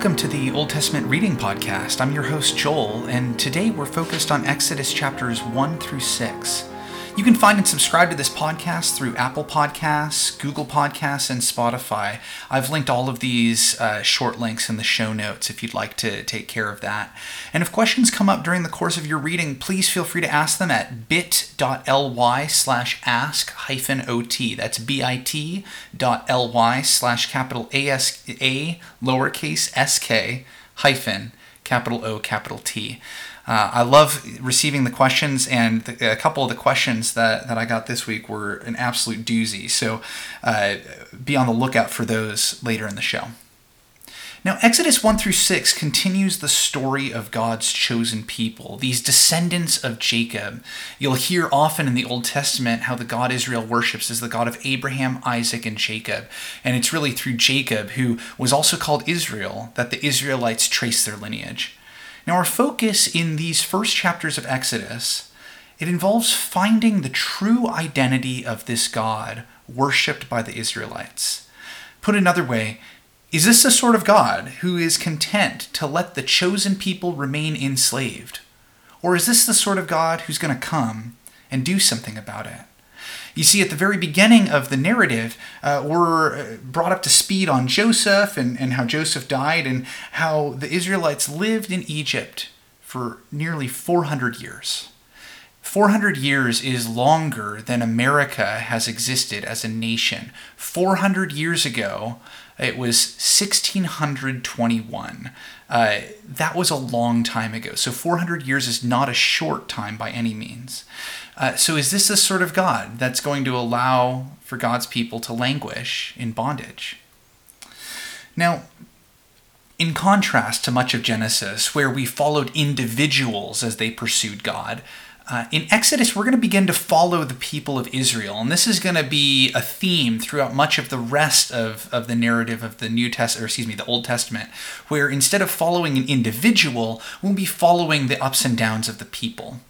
Welcome to the Old Testament Reading Podcast. I'm your host, Joel, and today we're focused on Exodus chapters 1 through 6. You can find and subscribe to this podcast through Apple Podcasts, Google Podcasts, and Spotify. I've linked all of these uh, short links in the show notes if you'd like to take care of that. And if questions come up during the course of your reading, please feel free to ask them at bit.ly slash ask hyphen ot. That's bit.ly slash capital A-S-A lowercase s-k hyphen capital O capital T. Uh, I love receiving the questions, and the, a couple of the questions that, that I got this week were an absolute doozy. So uh, be on the lookout for those later in the show. Now, Exodus 1 through 6 continues the story of God's chosen people, these descendants of Jacob. You'll hear often in the Old Testament how the God Israel worships is the God of Abraham, Isaac, and Jacob. And it's really through Jacob, who was also called Israel, that the Israelites trace their lineage. Now, our focus in these first chapters of Exodus, it involves finding the true identity of this God worshipped by the Israelites. Put another way, is this the sort of God who is content to let the chosen people remain enslaved? Or is this the sort of God who's going to come and do something about it? You see, at the very beginning of the narrative, uh, we're uh, brought up to speed on Joseph and, and how Joseph died and how the Israelites lived in Egypt for nearly 400 years. 400 years is longer than America has existed as a nation. 400 years ago, it was 1621. Uh, that was a long time ago. So 400 years is not a short time by any means. Uh, so is this the sort of God that's going to allow for God's people to languish in bondage? Now, in contrast to much of Genesis, where we followed individuals as they pursued God, uh, in Exodus, we're going to begin to follow the people of Israel. And this is going to be a theme throughout much of the rest of, of the narrative of the New Testament, or excuse me, the Old Testament, where instead of following an individual, we'll be following the ups and downs of the people.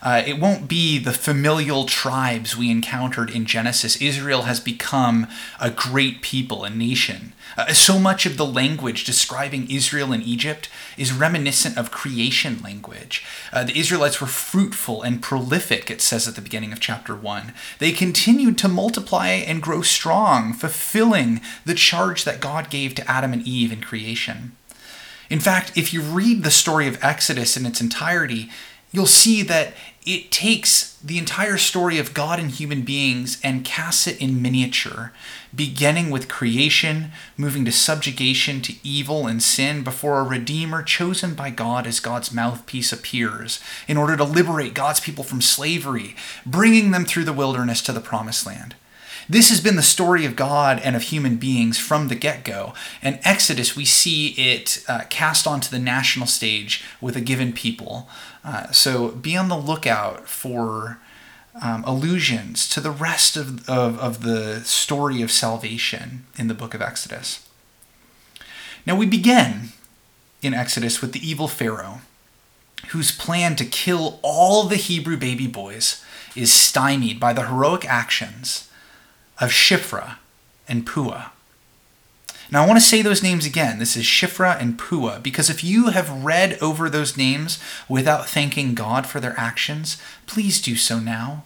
Uh, it won't be the familial tribes we encountered in Genesis. Israel has become a great people, a nation. Uh, so much of the language describing Israel and Egypt is reminiscent of creation language. Uh, the Israelites were fruitful and prolific, it says at the beginning of chapter 1. They continued to multiply and grow strong, fulfilling the charge that God gave to Adam and Eve in creation. In fact, if you read the story of Exodus in its entirety, you'll see that it takes the entire story of God and human beings and casts it in miniature, beginning with creation, moving to subjugation to evil and sin before a Redeemer chosen by God as God's mouthpiece appears in order to liberate God's people from slavery, bringing them through the wilderness to the promised land. This has been the story of God and of human beings from the get go. And Exodus, we see it uh, cast onto the national stage with a given people. Uh, so be on the lookout for um, allusions to the rest of, of, of the story of salvation in the book of Exodus. Now we begin in Exodus with the evil Pharaoh, whose plan to kill all the Hebrew baby boys is stymied by the heroic actions of Shiphrah and Puah. Now, I want to say those names again. This is Shiphrah and Puah, because if you have read over those names without thanking God for their actions, please do so now.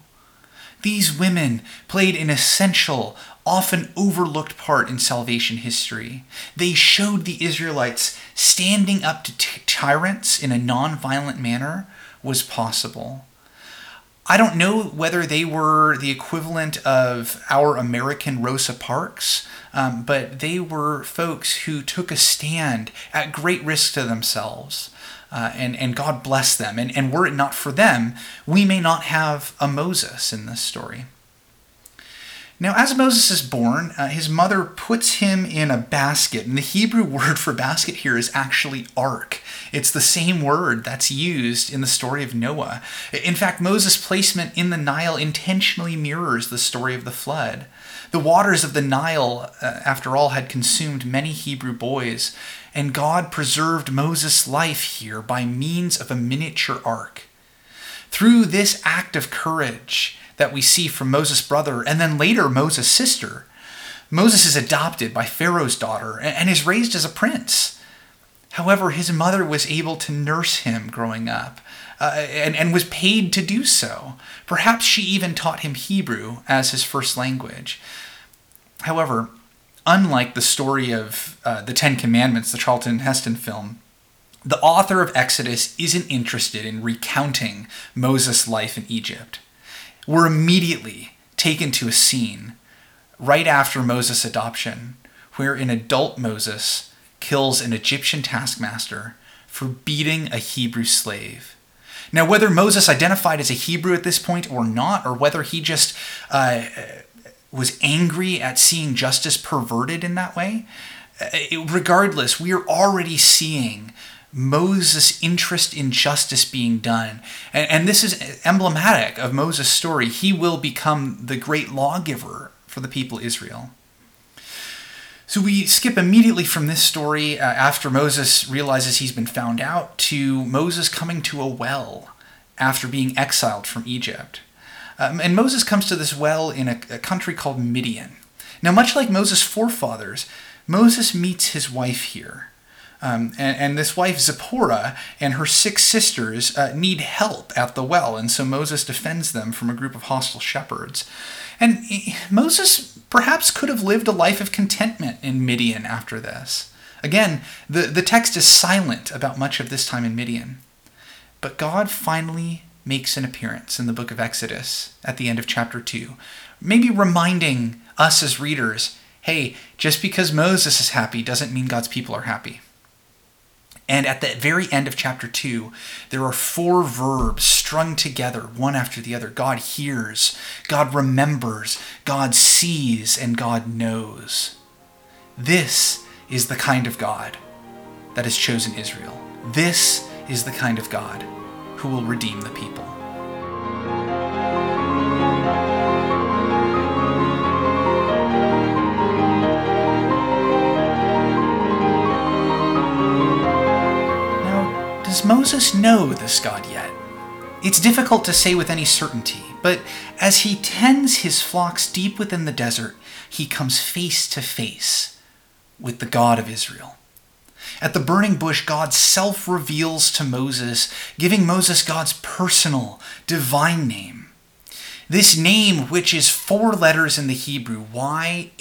These women played an essential, often overlooked part in salvation history. They showed the Israelites standing up to t- tyrants in a non-violent manner was possible. I don't know whether they were the equivalent of our American Rosa Parks, um, but they were folks who took a stand at great risk to themselves. Uh, and, and God bless them. And, and were it not for them, we may not have a Moses in this story. Now, as Moses is born, uh, his mother puts him in a basket. And the Hebrew word for basket here is actually ark. It's the same word that's used in the story of Noah. In fact, Moses' placement in the Nile intentionally mirrors the story of the flood. The waters of the Nile, uh, after all, had consumed many Hebrew boys, and God preserved Moses' life here by means of a miniature ark. Through this act of courage, that we see from Moses' brother and then later Moses' sister. Moses is adopted by Pharaoh's daughter and is raised as a prince. However, his mother was able to nurse him growing up uh, and, and was paid to do so. Perhaps she even taught him Hebrew as his first language. However, unlike the story of uh, the Ten Commandments, the Charlton Heston film, the author of Exodus isn't interested in recounting Moses' life in Egypt. We're immediately taken to a scene right after Moses' adoption where an adult Moses kills an Egyptian taskmaster for beating a Hebrew slave. Now, whether Moses identified as a Hebrew at this point or not, or whether he just uh, was angry at seeing justice perverted in that way, uh, regardless, we are already seeing Moses' interest in justice being done. And, and, this is emblematic of Moses' story. He will become the great lawgiver for the people Israel. So we skip immediately from this story uh, after Moses realizes he's been found out to Moses coming to a well after being exiled from Egypt. Um, and Moses comes to this well in a, a country called Midian. Now, much like Moses' forefathers, Moses meets his wife here. Um, and, and, this wife, Zipporah, and her six sisters uh, need help at the well, and so Moses defends them from a group of hostile shepherds. And Moses perhaps could have lived a life of contentment in Midian after this. Again, the, the text is silent about much of this time in Midian. But God finally makes an appearance in the book of Exodus at the end of chapter 2, maybe reminding us as readers hey, just because Moses is happy doesn't mean God's people are happy. And at the very end of chapter 2, there are four verbs strung together, one after the other. God hears, God remembers, God sees, and God knows. This is the kind of God that has chosen Israel. This is the kind of God who will redeem the people. Moses know this God yet? It's difficult to say with any certainty, but as he tends his flocks deep within the desert, he comes face to face with the God of Israel. At the burning bush, God self reveals to Moses, giving Moses God's personal, divine name. This name, which is four letters in the Hebrew, YHWH,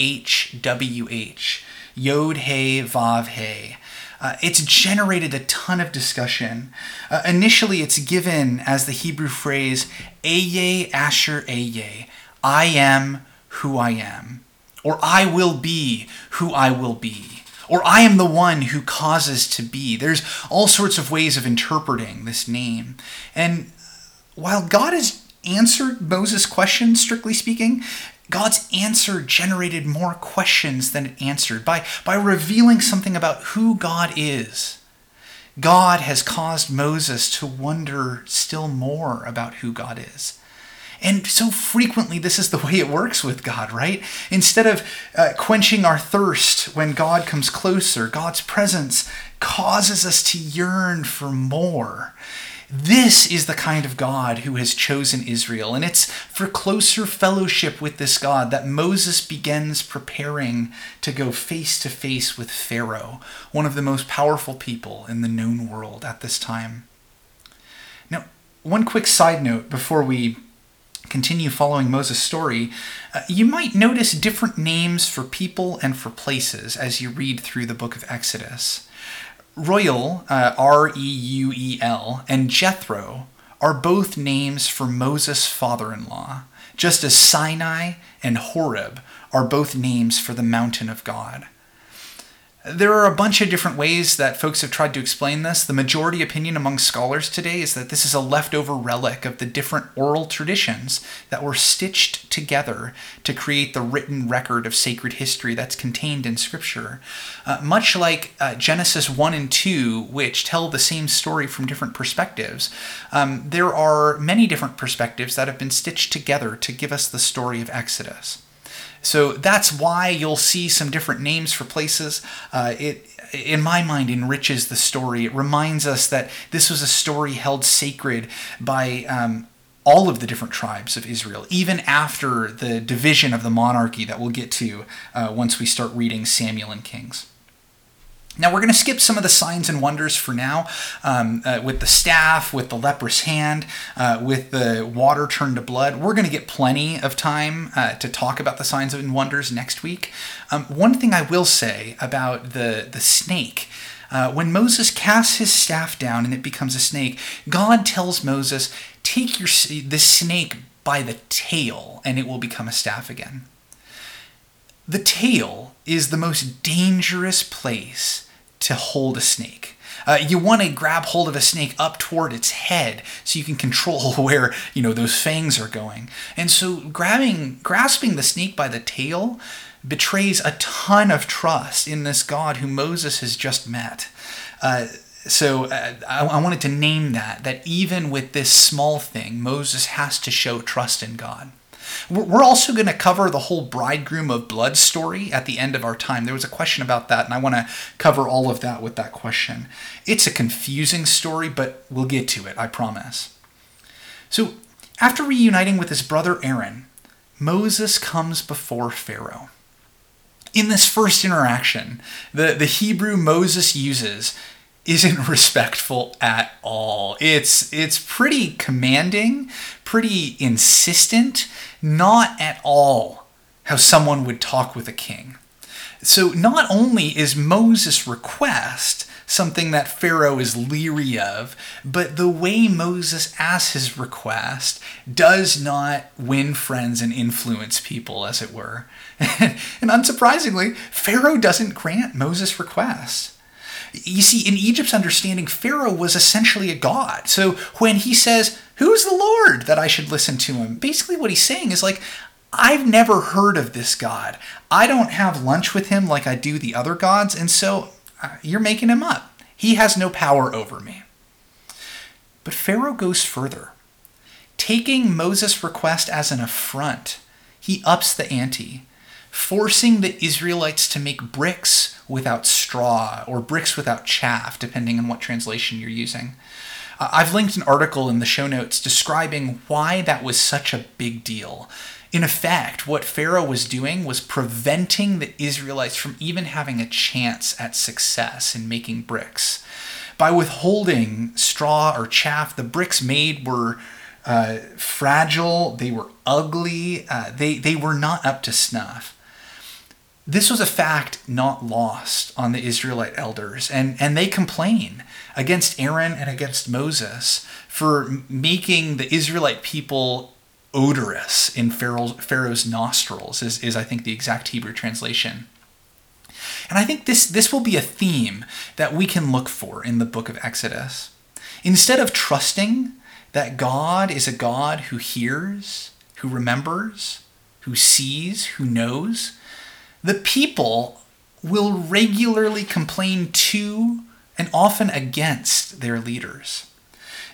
Yod He Vav He. Uh, it's generated a ton of discussion. Uh, initially, it's given as the Hebrew phrase, Ehyeh Asher Ehyeh, I am who I am, or I will be who I will be or I am the one who causes to be. There's all sorts of ways of interpreting this name. And while God has answered Moses' question, strictly speaking, God's answer generated more questions than it answered. By, by revealing something about who God is, God has caused Moses to wonder still more about who God is. And so frequently, this is the way it works with God, right? Instead of uh, quenching our thirst when God comes closer, God's presence causes us to yearn for more. This is the kind of God who has chosen Israel, and it's for closer fellowship with this God that Moses begins preparing to go face to face with Pharaoh, one of the most powerful people in the known world at this time. Now, one quick side note before we continue following Moses' story, uh, you might notice different names for people and for places as you read through the book of Exodus. Reuel, uh, R E U E L, and Jethro are both names for Moses' father in law, just as Sinai and Horeb are both names for the mountain of God. There are a bunch of different ways that folks have tried to explain this. The majority opinion among scholars today is that this is a leftover relic of the different oral traditions that were stitched together to create the written record of sacred history that's contained in Scripture. Uh, much like uh, Genesis 1 and 2, which tell the same story from different perspectives, um, there are many different perspectives that have been stitched together to give us the story of Exodus. So that's why you'll see some different names for places. Uh, it, in my mind, enriches the story. It reminds us that this was a story held sacred by um, all of the different tribes of Israel, even after the division of the monarchy that we'll get to uh, once we start reading Samuel and Kings. Now, we're going to skip some of the signs and wonders for now um, uh, with the staff, with the leprous hand, uh, with the water turned to blood. We're going to get plenty of time uh, to talk about the signs and wonders next week. Um, one thing I will say about the, the snake. Uh, when Moses casts his staff down and it becomes a snake, God tells Moses, "Take your this snake by the tail, and it will become a staff again." The tail is the most dangerous place to hold a snake. Uh, you want to grab hold of a snake up toward its head so you can control where you know those fangs are going. And so grabbing grasping the snake by the tail betrays a ton of trust in this God who Moses has just met. Uh, so uh, I, I wanted to name that that even with this small thing, Moses has to show trust in God. We're also going to cover the whole bridegroom of blood story at the end of our time. There was a question about that, and I want to cover all of that with that question. It's a confusing story, but we'll get to it, I promise. So, after reuniting with his brother Aaron, Moses comes before Pharaoh. In this first interaction, the, the Hebrew Moses uses isn't respectful at all. It's it's pretty commanding, pretty insistent, not at all how someone would talk with a king. So not only is Moses' request something that Pharaoh is leery of, but the way Moses asks his request does not win friends and influence people, as it were. and unsurprisingly, Pharaoh doesn't grant Moses' request. You see, in Egypt's understanding, Pharaoh was essentially a god. So when he says, Who's the Lord that I should listen to him? Basically, what he's saying is like, I've never heard of this God. I don't have lunch with him like I do the other gods, and so uh, you're making him up. He has no power over me. But Pharaoh goes further. Taking Moses' request as an affront, he ups the ante forcing the Israelites to make bricks without straw or bricks without chaff, depending on what translation you're using. Uh, I've linked an article in the show notes describing why that was such a big deal. In effect, what Pharaoh was doing was preventing the Israelites from even having a chance at success in making bricks. By withholding straw or chaff, the bricks made were uh, fragile, they were ugly, uh, they, they were not up to snuff this was a fact not lost on the Israelite elders, and, and they complain against Aaron and against Moses for making the Israelite people odorous in Pharaoh's, Pharaoh's nostrils, is, is I think the exact Hebrew translation. And I think this, this will be a theme that we can look for in the book of Exodus. Instead of trusting that God is a God who hears, who remembers, who sees, who knows, the people will regularly complain to and often against their leaders.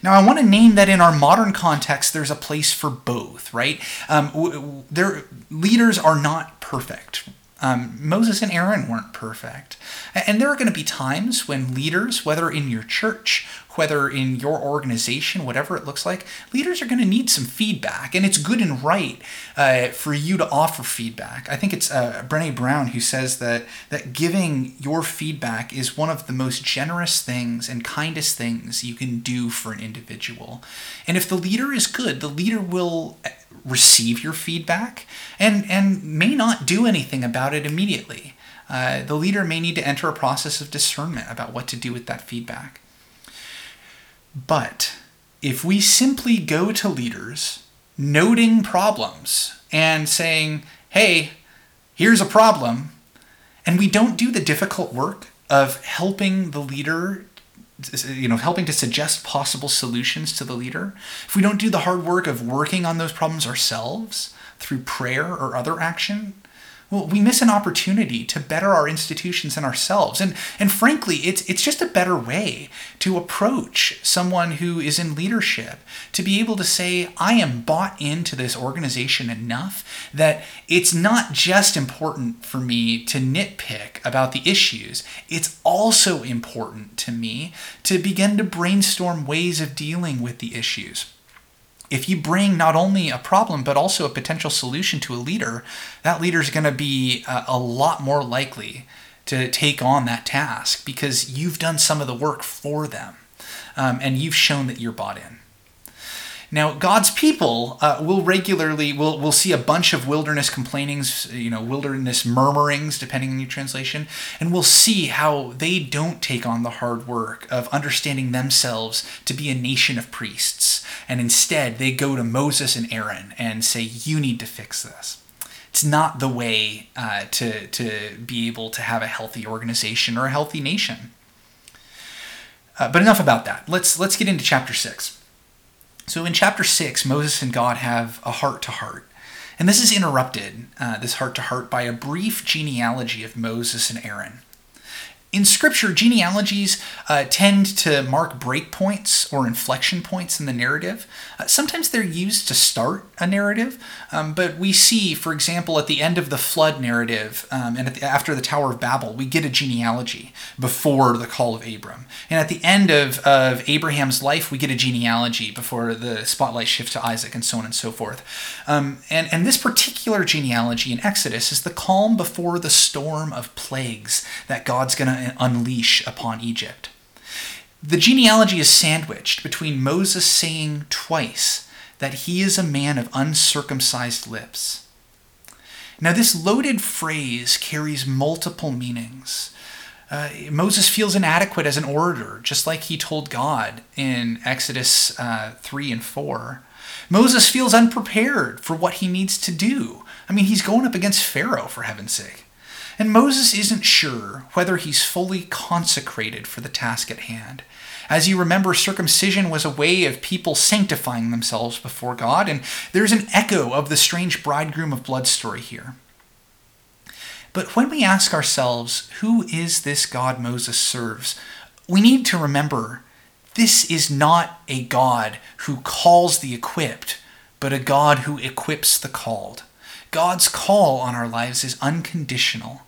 Now, I want to name that in our modern context, there's a place for both, right? Um, their leaders are not perfect. Um, Moses and Aaron weren't perfect. And there are going to be times when leaders, whether in your church whether in your organization, whatever it looks like, leaders are going to need some feedback. And it's good and right uh, for you to offer feedback. I think it's uh, Brene Brown who says that, that giving your feedback is one of the most generous things and kindest things you can do for an individual. And if the leader is good, the leader will uh, receive your feedback and, and may not do anything about it immediately. Uh, the leader may need to enter a process of discernment about what to do with that feedback. But if we simply go to leaders noting problems and saying, hey, here's a problem, and we don't do the difficult work of helping the leader you know helping to suggest possible solutions to the leader if we don't do the hard work of working on those problems ourselves through prayer or other action well, we miss an opportunity to better our institutions and ourselves. And, and frankly, it's, it's just a better way to approach someone who is in leadership to be able to say, I am bought into this organization enough that it's not just important for me to nitpick about the issues, it's also important to me to begin to brainstorm ways of dealing with the issues if you bring not only a problem but also a potential solution to a leader, that leader is going to be a, a, lot more likely to take on that task because you've done some of the work for them um, and you've shown that you're bought in. Now, God's people uh, will regularly will will see a bunch of wilderness complainings, you know, wilderness murmurings, depending on your translation, and we'll see how they don't take on the hard work of understanding themselves to be a nation of priests, and instead they go to Moses and Aaron and say, "You need to fix this." It's not the way uh, to to be able to have a healthy organization or a healthy nation. Uh, but enough about that. Let's let's get into chapter six. So in chapter 6, Moses and God have a heart to heart. And this is interrupted, uh, this heart to heart, by a brief genealogy of Moses and Aaron. In Scripture, genealogies uh, tend to mark breakpoints or inflection points in the narrative. Uh, sometimes they're used to start a narrative, um, but we see, for example, at the end of the flood narrative um, and the, after the Tower of Babel, we get a genealogy before the call of Abram. And at the end of, of Abraham's life, we get a genealogy before the spotlight shifts to Isaac and so on and so forth. Um, and, and this particular genealogy in Exodus is the calm before the storm of plagues that God's going to unleash upon Egypt. The genealogy is sandwiched between Moses saying twice that he is a man of uncircumcised lips. Now, this loaded phrase carries multiple meanings. Uh, Moses feels inadequate as an orator, just like he told God in Exodus uh, 3 and 4. Moses feels unprepared for what he needs to do. I mean, he's going up against Pharaoh, for heaven's sake. And Moses isn't sure whether he's fully consecrated for the task at hand. As you remember, circumcision was a way of people sanctifying themselves before God, and there's an echo of the strange bridegroom of blood story here. But when we ask ourselves, who is this God Moses serves, we need to remember this is not a God who calls the equipped, but a God who equips the called. God's call on our lives is unconditional.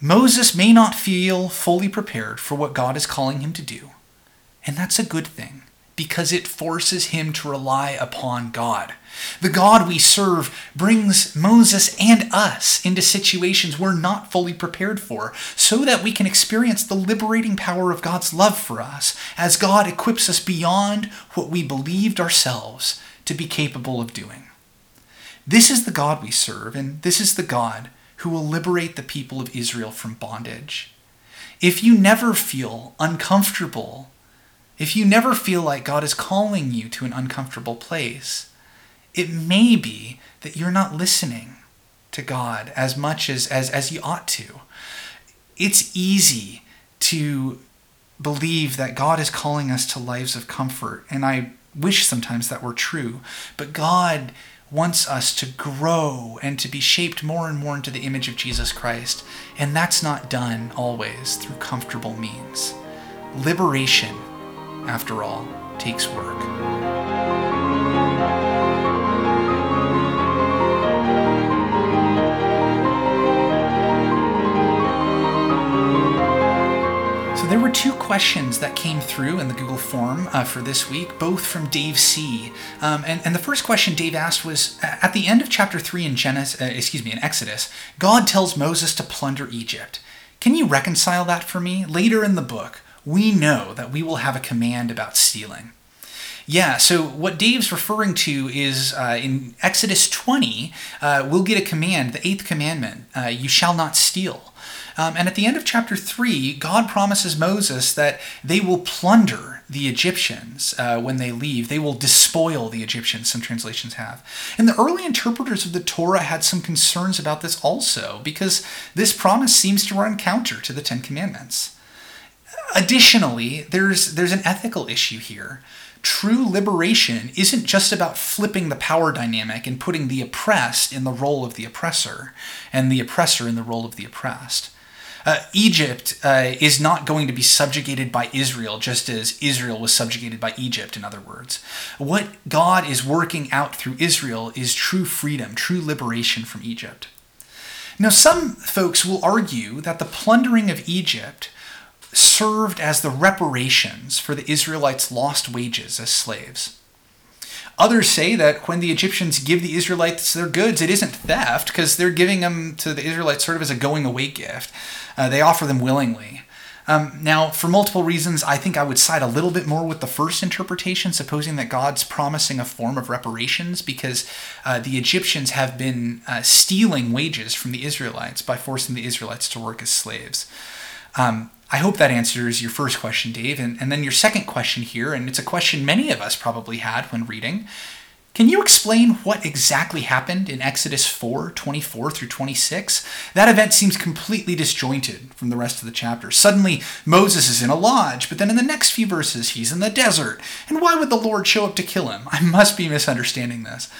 Moses may not feel fully prepared for what God is calling him to do, and that's a good thing because it forces him to rely upon God. The God we serve brings Moses and us into situations we're not fully prepared for so that we can experience the liberating power of God's love for us as God equips us beyond what we believed ourselves to be capable of doing. This is the God we serve, and this is the God who will liberate the people of Israel from bondage. If you never feel uncomfortable, if you never feel like God is calling you to an uncomfortable place, it may be that you're not listening to God as much as, as, as you ought to. It's easy to believe that God is calling us to lives of comfort, and I wish sometimes that were true, but God wants us to grow and to be shaped more and more into the image of Jesus Christ. And that's not done always through comfortable means. Liberation, after all, takes work. There were two questions that came through in the Google form uh, for this week, both from Dave C. Um, and, and the first question Dave asked was At the end of chapter 3 in Genesis, uh, excuse me, in Exodus, God tells Moses to plunder Egypt. Can you reconcile that for me? Later in the book, we know that we will have a command about stealing. Yeah, so what Dave's referring to is uh, in Exodus 20, uh, we'll get a command, the eighth commandment uh, you shall not steal. Um, and at the end of chapter 3, God promises Moses that they will plunder the Egyptians uh, when they leave. They will despoil the Egyptians, some translations have. And the early interpreters of the Torah had some concerns about this also, because this promise seems to run counter to the Ten Commandments. Additionally, there's, there's an ethical issue here. True liberation isn't just about flipping the power dynamic and putting the oppressed in the role of the oppressor and the oppressor in the role of the oppressed. Uh, Egypt uh, is not going to be subjugated by Israel just as Israel was subjugated by Egypt, in other words. What God is working out through Israel is true freedom, true liberation from Egypt. Now, some folks will argue that the plundering of Egypt served as the reparations for the Israelites' lost wages as slaves. Others say that when the Egyptians give the Israelites their goods, it isn't theft because they're giving them to the Israelites sort of as a going away gift. Uh, they offer them willingly. Um, now, for multiple reasons, I think I would side a little bit more with the first interpretation, supposing that God's promising a form of reparations because uh, the Egyptians have been uh, stealing wages from the Israelites by forcing the Israelites to work as slaves. Um, I hope that answers your first question, Dave. And, and then your second question here, and it's a question many of us probably had when reading, can you explain what exactly happened in Exodus 4 24 through 26? That event seems completely disjointed from the rest of the chapter. Suddenly, Moses is in a lodge, but then in the next few verses, he's in the desert. And why would the Lord show up to kill him? I must be misunderstanding this.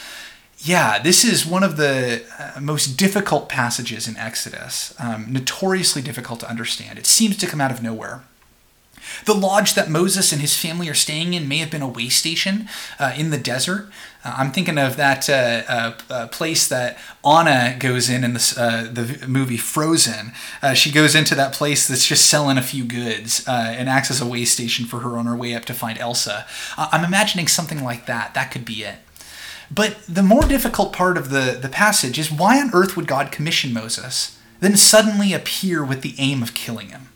Yeah, this is one of the uh, most difficult passages in Exodus, um, notoriously difficult to understand. It seems to come out of nowhere. The lodge that Moses and his family are staying in may have been a way station uh, in the desert. Uh, I'm thinking of that uh, uh, uh place that Anna goes in in uh, the movie Frozen. she goes into that place that's just selling a few goods and acts as a way station for her on her way up to find Elsa. I'm imagining something like that. That could be it. But the more difficult part of the, the passage is why on earth would God commission Moses, then suddenly appear with the aim of killing him?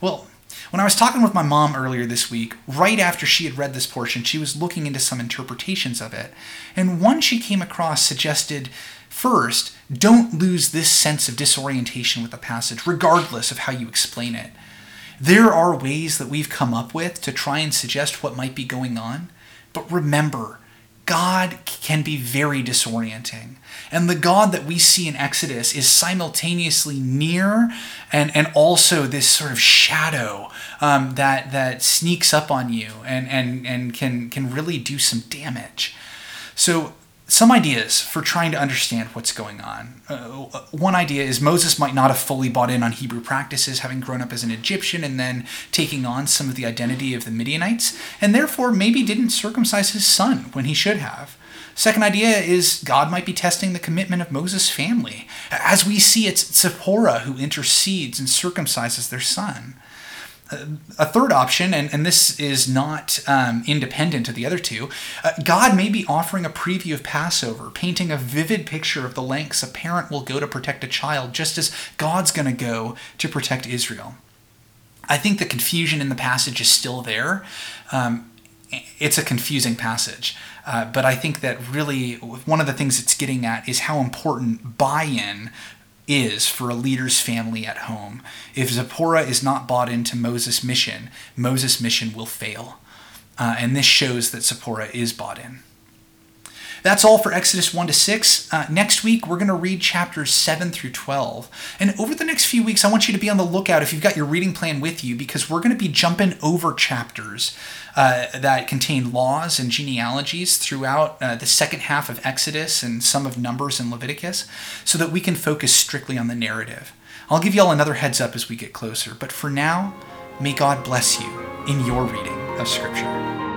Well, when I was talking with my mom earlier this week, right after she had read this portion, she was looking into some interpretations of it. And one she came across suggested first, don't lose this sense of disorientation with the passage, regardless of how you explain it. There are ways that we've come up with to try and suggest what might be going on, but remember, God can be very disorienting. And the God that we see in Exodus is simultaneously near and, and also this sort of shadow um, that, that sneaks up on you and, and, and can, can really do some damage. So some ideas for trying to understand what's going on. Uh, one idea is Moses might not have fully bought in on Hebrew practices, having grown up as an Egyptian and then taking on some of the identity of the Midianites, and therefore maybe didn't circumcise his son when he should have. Second idea is God might be testing the commitment of Moses' family. As we see, it's Zipporah who intercedes and circumcises their son a third option, and, and this is not um, independent of the other two, uh, God may be offering a preview of Passover, painting a vivid picture of the lengths a parent will go to protect a child, just as God's going to go to protect Israel. I think the confusion in the passage is still there. Um, it's a confusing passage. Uh, but I think that really one of the things it's getting at is how important buy in is for a leader's family at home. If Zipporah is not bought into Moses' mission, Moses' mission will fail. Uh, and this shows that Zipporah is bought in. That's all for Exodus 1 to 6. Uh, next week, we're going to read chapters 7 through 12. And over the next few weeks, I want you to be on the lookout if you've got your reading plan with you, because we're going to be jumping over chapters uh, that contain laws and genealogies throughout uh, the second half of Exodus and some of Numbers and Leviticus, so that we can focus strictly on the narrative. I'll give you all another heads up as we get closer, but for now, may God bless you in your reading of Scripture.